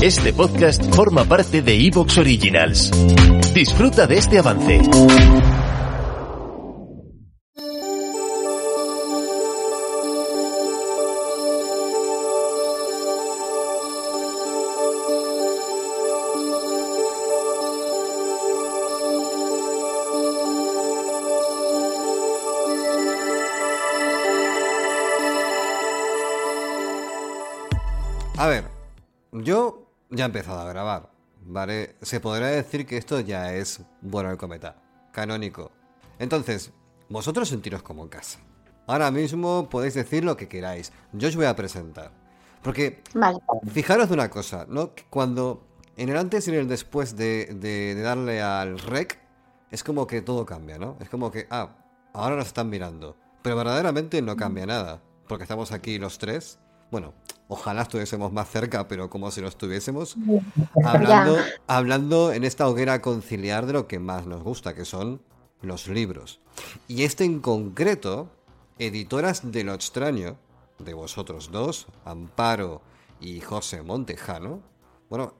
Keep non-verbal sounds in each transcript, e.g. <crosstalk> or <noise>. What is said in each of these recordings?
Este podcast forma parte de Evox Originals. Disfruta de este avance. A ver, yo ya he empezado a grabar, ¿vale? Se podrá decir que esto ya es bueno el cometa, canónico. Entonces, vosotros sentiros como en casa. Ahora mismo podéis decir lo que queráis. Yo os voy a presentar. Porque, Vale. fijaros de una cosa, ¿no? Cuando en el antes y en el después de, de- de darle al rec, es como que todo cambia, ¿no? Es como que, ah, ahora nos están mirando. Pero verdaderamente no cambia nada. Porque estamos aquí los tres. Bueno, ojalá estuviésemos más cerca, pero como si no estuviésemos. Hablando, hablando en esta hoguera conciliar de lo que más nos gusta, que son los libros. Y este en concreto, editoras de lo extraño, de vosotros dos, Amparo y José Montejano, bueno,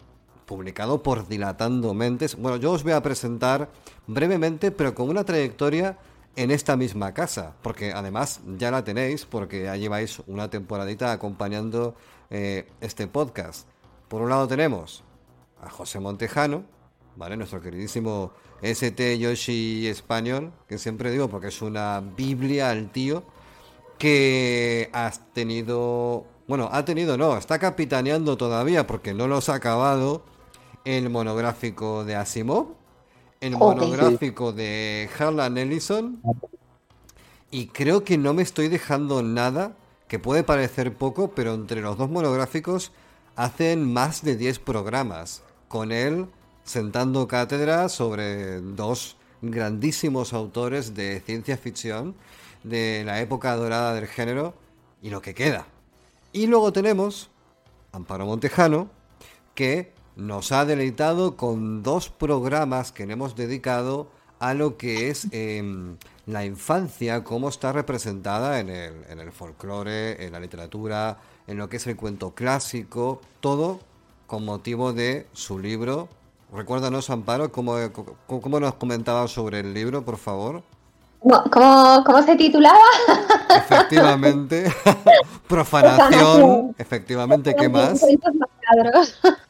publicado por Dilatando Mentes. Bueno, yo os voy a presentar brevemente, pero con una trayectoria en esta misma casa, porque además ya la tenéis, porque ya lleváis una temporadita acompañando eh, este podcast. Por un lado tenemos a José Montejano, ¿vale? Nuestro queridísimo ST Yoshi español, que siempre digo porque es una biblia al tío, que has tenido, bueno, ha tenido, no, está capitaneando todavía porque no los ha acabado el monográfico de Asimov, el monográfico de Harlan Ellison, y creo que no me estoy dejando nada, que puede parecer poco, pero entre los dos monográficos hacen más de 10 programas, con él sentando cátedra sobre dos grandísimos autores de ciencia ficción de la época dorada del género y lo que queda. Y luego tenemos Amparo Montejano, que nos ha deleitado con dos programas que le hemos dedicado a lo que es em, la infancia, cómo está representada en el, en el folclore, en la literatura, en lo que es el cuento clásico, todo con motivo de su libro. Recuérdanos, Amparo, cómo, cómo, nos comentabas sobre el libro, por favor. ¿Cómo, cómo, cómo se titulaba? Efectivamente, <laughs> <laughs> profanación, efectivamente, ¿qué más?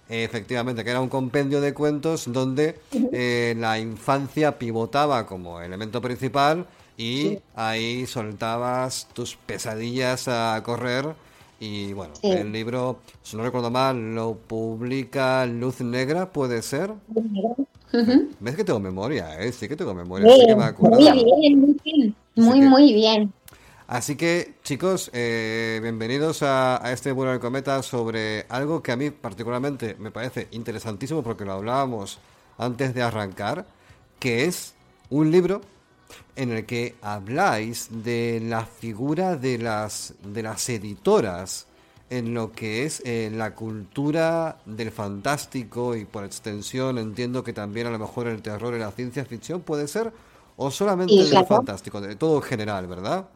Efectivamente, que era un compendio de cuentos donde eh, la infancia pivotaba como elemento principal y ahí soltabas tus pesadillas a correr. Y bueno, Sí. el libro, si no recuerdo mal, lo publica Luz Negra, ¿puede ser? ¿Ves que tengo memoria? ¿eh? Sí que tengo memoria, sí que me acuerdo. muy bien, muy bien. Muy, que- muy bien. Así que, chicos, eh, bienvenidos a, este vuelo del cometa sobre algo que a mí particularmente me parece interesantísimo porque lo hablábamos antes de arrancar, que es un libro en el que habláis de la figura de las, de las editoras en lo que es eh, la cultura del fantástico y por extensión entiendo que también a lo mejor el terror y la ciencia ficción puede ser, o solamente del claro. fantástico, de todo en general, ¿verdad?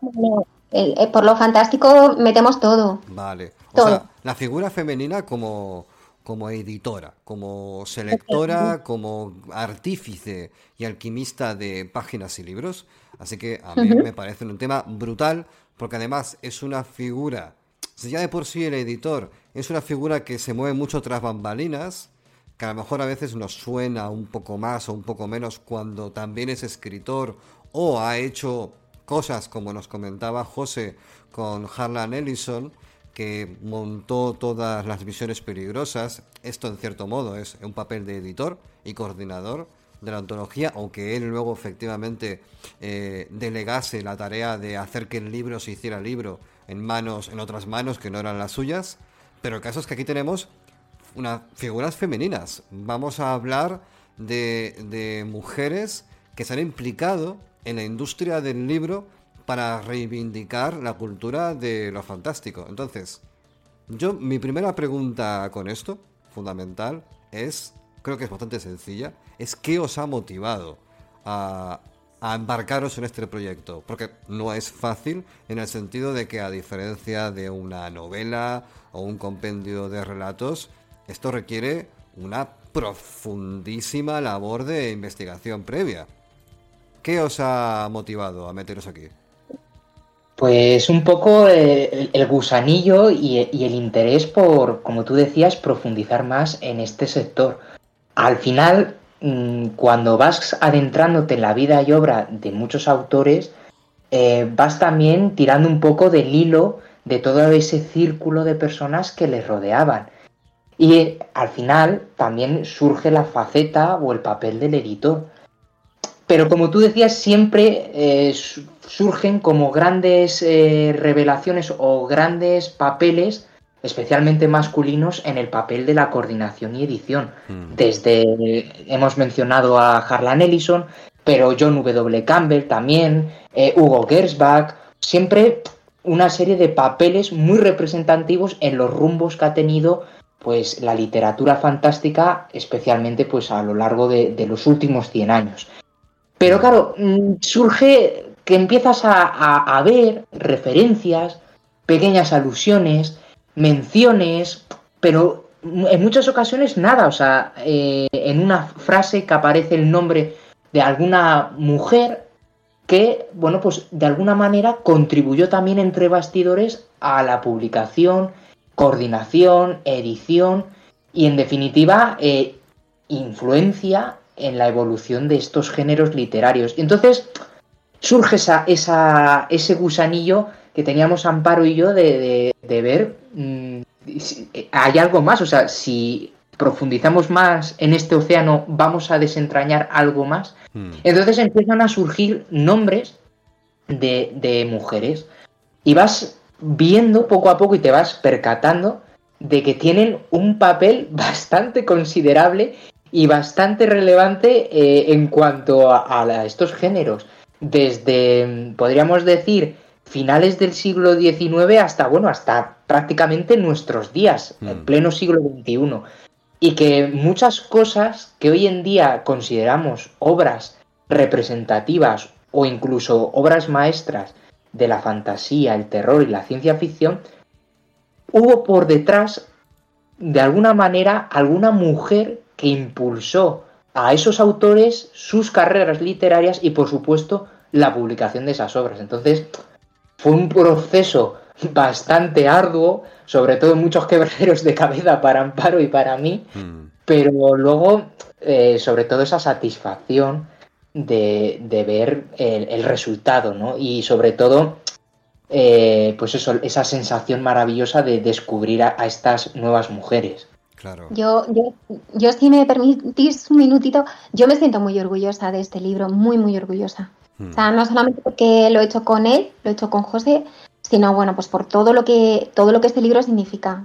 Eh, por lo fantástico metemos todo. Vale. O Todo. sea, la figura femenina como, como editora, como selectora, como artífice y alquimista de páginas y libros. Así que a mí me parece un tema brutal, porque además es una figura, si ya de por sí el editor es una figura que se mueve mucho tras bambalinas, que a lo mejor a veces nos suena un poco más o un poco menos cuando también es escritor o ha hecho cosas como nos comentaba José con Harlan Ellison, que montó todas las visiones peligrosas. Esto en cierto modo es un papel de editor y coordinador de la antología, aunque él luego efectivamente eh, delegase la tarea de hacer que el libro se hiciera libro en manos, en otras manos que no eran las suyas. Pero el caso es que aquí tenemos unas figuras femeninas. Vamos a hablar de, de mujeres que se han implicado en la industria del libro para reivindicar la cultura de lo fantástico. Entonces, yo mi primera pregunta con esto, fundamental, es, creo que es bastante sencilla, es qué os ha motivado a, a embarcaros en este proyecto, porque no es fácil en el sentido de que a diferencia de una novela o un compendio de relatos, esto requiere una profundísima labor de investigación previa. ¿Qué os ha motivado a meteros aquí? Pues un poco eh, el, gusanillo y, el interés por, como tú decías, profundizar más en este sector. Al final, mm, cuando vas adentrándote en la vida y obra de muchos autores, eh, vas también tirando un poco del hilo de todo ese círculo de personas que les rodeaban. Y al final también surge la faceta o el papel del editor. Pero como tú decías, siempre eh, surgen como grandes eh, revelaciones o grandes papeles, especialmente masculinos, en el papel de la coordinación y edición. Mm. Desde, hemos mencionado a Harlan Ellison, pero John W. Campbell también, eh, Hugo Gersbach, siempre una serie de papeles muy representativos en los rumbos que ha tenido pues la literatura fantástica, especialmente pues a lo largo de, los últimos 100 años. Pero claro, mm, surge que empiezas a, ver referencias, pequeñas alusiones, menciones, pero en muchas ocasiones nada, o sea, eh, en una frase que aparece el nombre de alguna mujer que, bueno, pues de alguna manera contribuyó también entre bastidores a la publicación, coordinación, edición y en definitiva eh, influencia en la evolución de estos géneros literarios. Entonces surge esa, esa, ese gusanillo que teníamos Amparo y yo de, ver, mm, hay algo más, o sea, si profundizamos más en este océano, vamos a desentrañar algo más. Hmm. Entonces empiezan a surgir nombres de, de mujeres y vas viendo poco a poco y te vas percatando de que tienen un papel <laughs> bastante considerable y bastante relevante eh, en cuanto a, estos géneros. Desde, podríamos decir, finales del siglo XIX hasta, bueno, hasta prácticamente nuestros días, en mm. pleno siglo XXI. Y que muchas cosas que hoy en día consideramos obras representativas o incluso obras maestras de la fantasía, el terror y la ciencia ficción, hubo por detrás, de alguna manera, alguna mujer que impulsó a esos autores sus carreras literarias y por supuesto la publicación de esas obras. Entonces fue un proceso bastante arduo, sobre todo muchos quebraderos de cabeza para Amparo y para mí, hmm. pero luego eh, sobre todo esa satisfacción de, ver el, resultado, ¿no? Y sobre todo, eh, pues eso, esa sensación maravillosa de descubrir a estas nuevas mujeres. Yo, yo, yo, si me permitís un minutito, yo me siento muy orgullosa de este libro, muy, muy orgullosa. O sea, no solamente porque lo he hecho con él, lo he hecho con José, sino bueno, pues por todo lo que, todo lo que este libro significa.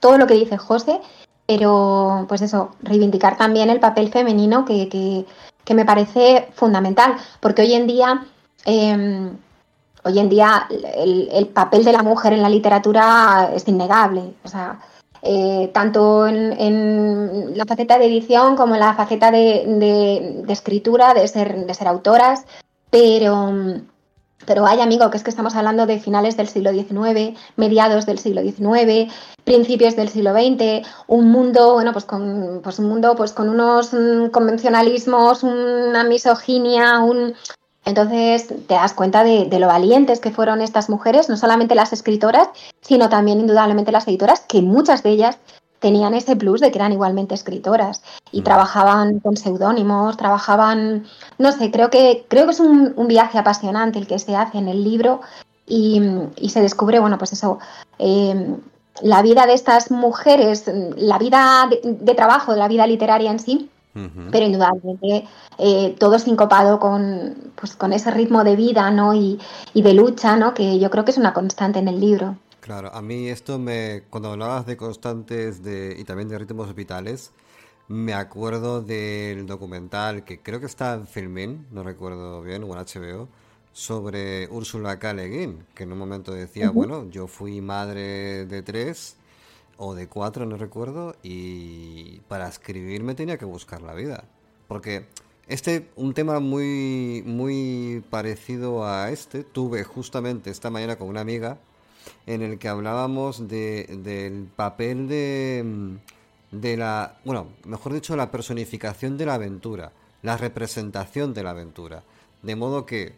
Todo lo que dice José, pero pues eso, reivindicar también el papel femenino que, que, que me parece fundamental. Porque hoy en día. Em, hoy en día el, el, papel de la mujer en la literatura es innegable. O sea, eh, tanto en, la faceta de edición como en la faceta de, escritura, de ser, de ser autoras, pero, pero hay, amigo, que es que estamos hablando de finales del siglo XIX, mediados del siglo XIX, principios del siglo XX, un mundo, bueno, pues con, pues un mundo pues con unos mm, convencionalismos, una misoginia, un, entonces te das cuenta de, lo valientes que fueron estas mujeres, no solamente las escritoras, sino también indudablemente las editoras, que muchas de ellas tenían ese plus de que eran igualmente escritoras y mm. trabajaban con seudónimos, trabajaban, no sé, creo que, creo que es un, viaje apasionante el que se hace en el libro y, se descubre, bueno, pues eso, eh, la vida de estas mujeres, la vida de trabajo, la vida literaria en sí, pero indudablemente eh, todo sincopado con, pues, con ese ritmo de vida ¿no? y, de lucha, ¿no? que yo creo que es una constante en el libro. Claro, a mí esto me, cuando hablabas de constantes de, y también de ritmos vitales, me acuerdo del documental que creo que está en Filmin, no recuerdo bien, o en HBO, sobre Úrsula K. Le que en un momento decía, bueno, yo fui madre de tres o de cuatro, no recuerdo, y para escribirme tenía que buscar la vida. Porque este, un tema muy, muy parecido a este, tuve justamente esta mañana con una amiga en el que hablábamos de, del papel de, de la, bueno, mejor dicho, la personificación de la aventura, la representación de la aventura. De modo que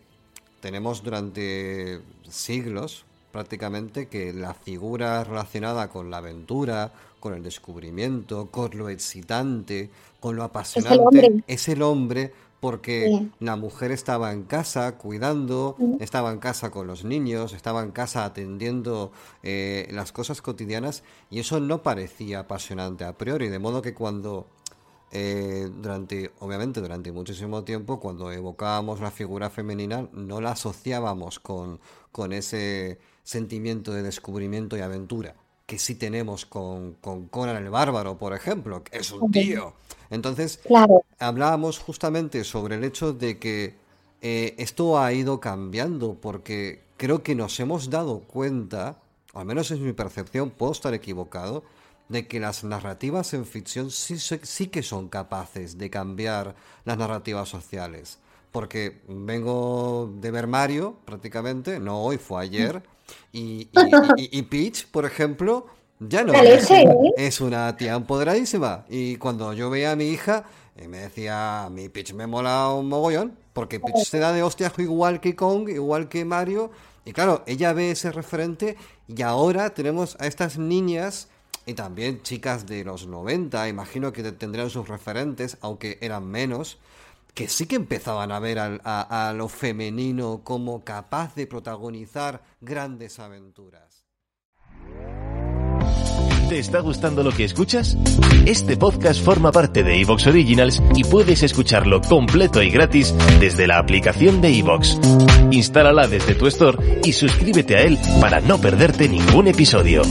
tenemos durante siglos prácticamente que la figura relacionada con la aventura, con el descubrimiento, con lo excitante, con lo apasionante, es el hombre, porque la mujer estaba en casa cuidando, estaba en casa con los niños, estaba en casa atendiendo eh, las cosas cotidianas y eso no parecía apasionante a priori, de modo que cuando eh, durante, obviamente durante muchísimo tiempo, cuando evocábamos la figura femenina, no la asociábamos con, con ese sentimiento de descubrimiento y aventura que sí tenemos con, con Conan el Bárbaro, por ejemplo, que es un tío. Entonces, hablábamos justamente sobre el hecho de que eh, esto ha ido cambiando, porque creo que nos hemos dado cuenta, o al menos es mi percepción, puedo estar equivocado, de que las narrativas en ficción sí, sí que son capaces de cambiar las narrativas sociales. Porque vengo de ver Mario, prácticamente, no hoy, fue ayer, y, y, Peach, por ejemplo, ya no es, ¿eh? es, una tía empoderadísima. Y cuando yo veía a mi hija, eh, me decía, mi Peach me mola un mogollón, porque Peach se da de hostia igual que Kong, igual que Mario. Y claro, ella ve ese referente y ahora tenemos a estas niñas y también chicas de los 90, imagino que tendrían sus referentes, aunque eran menos, que sí que empezaban a ver a, lo femenino como capaz de protagonizar grandes aventuras. ¿Te está gustando lo que escuchas? Este podcast forma parte de Evox Originals y puedes escucharlo completo y gratis desde la aplicación de Evox. Instálala desde tu store y suscríbete a él para no perderte ningún episodio.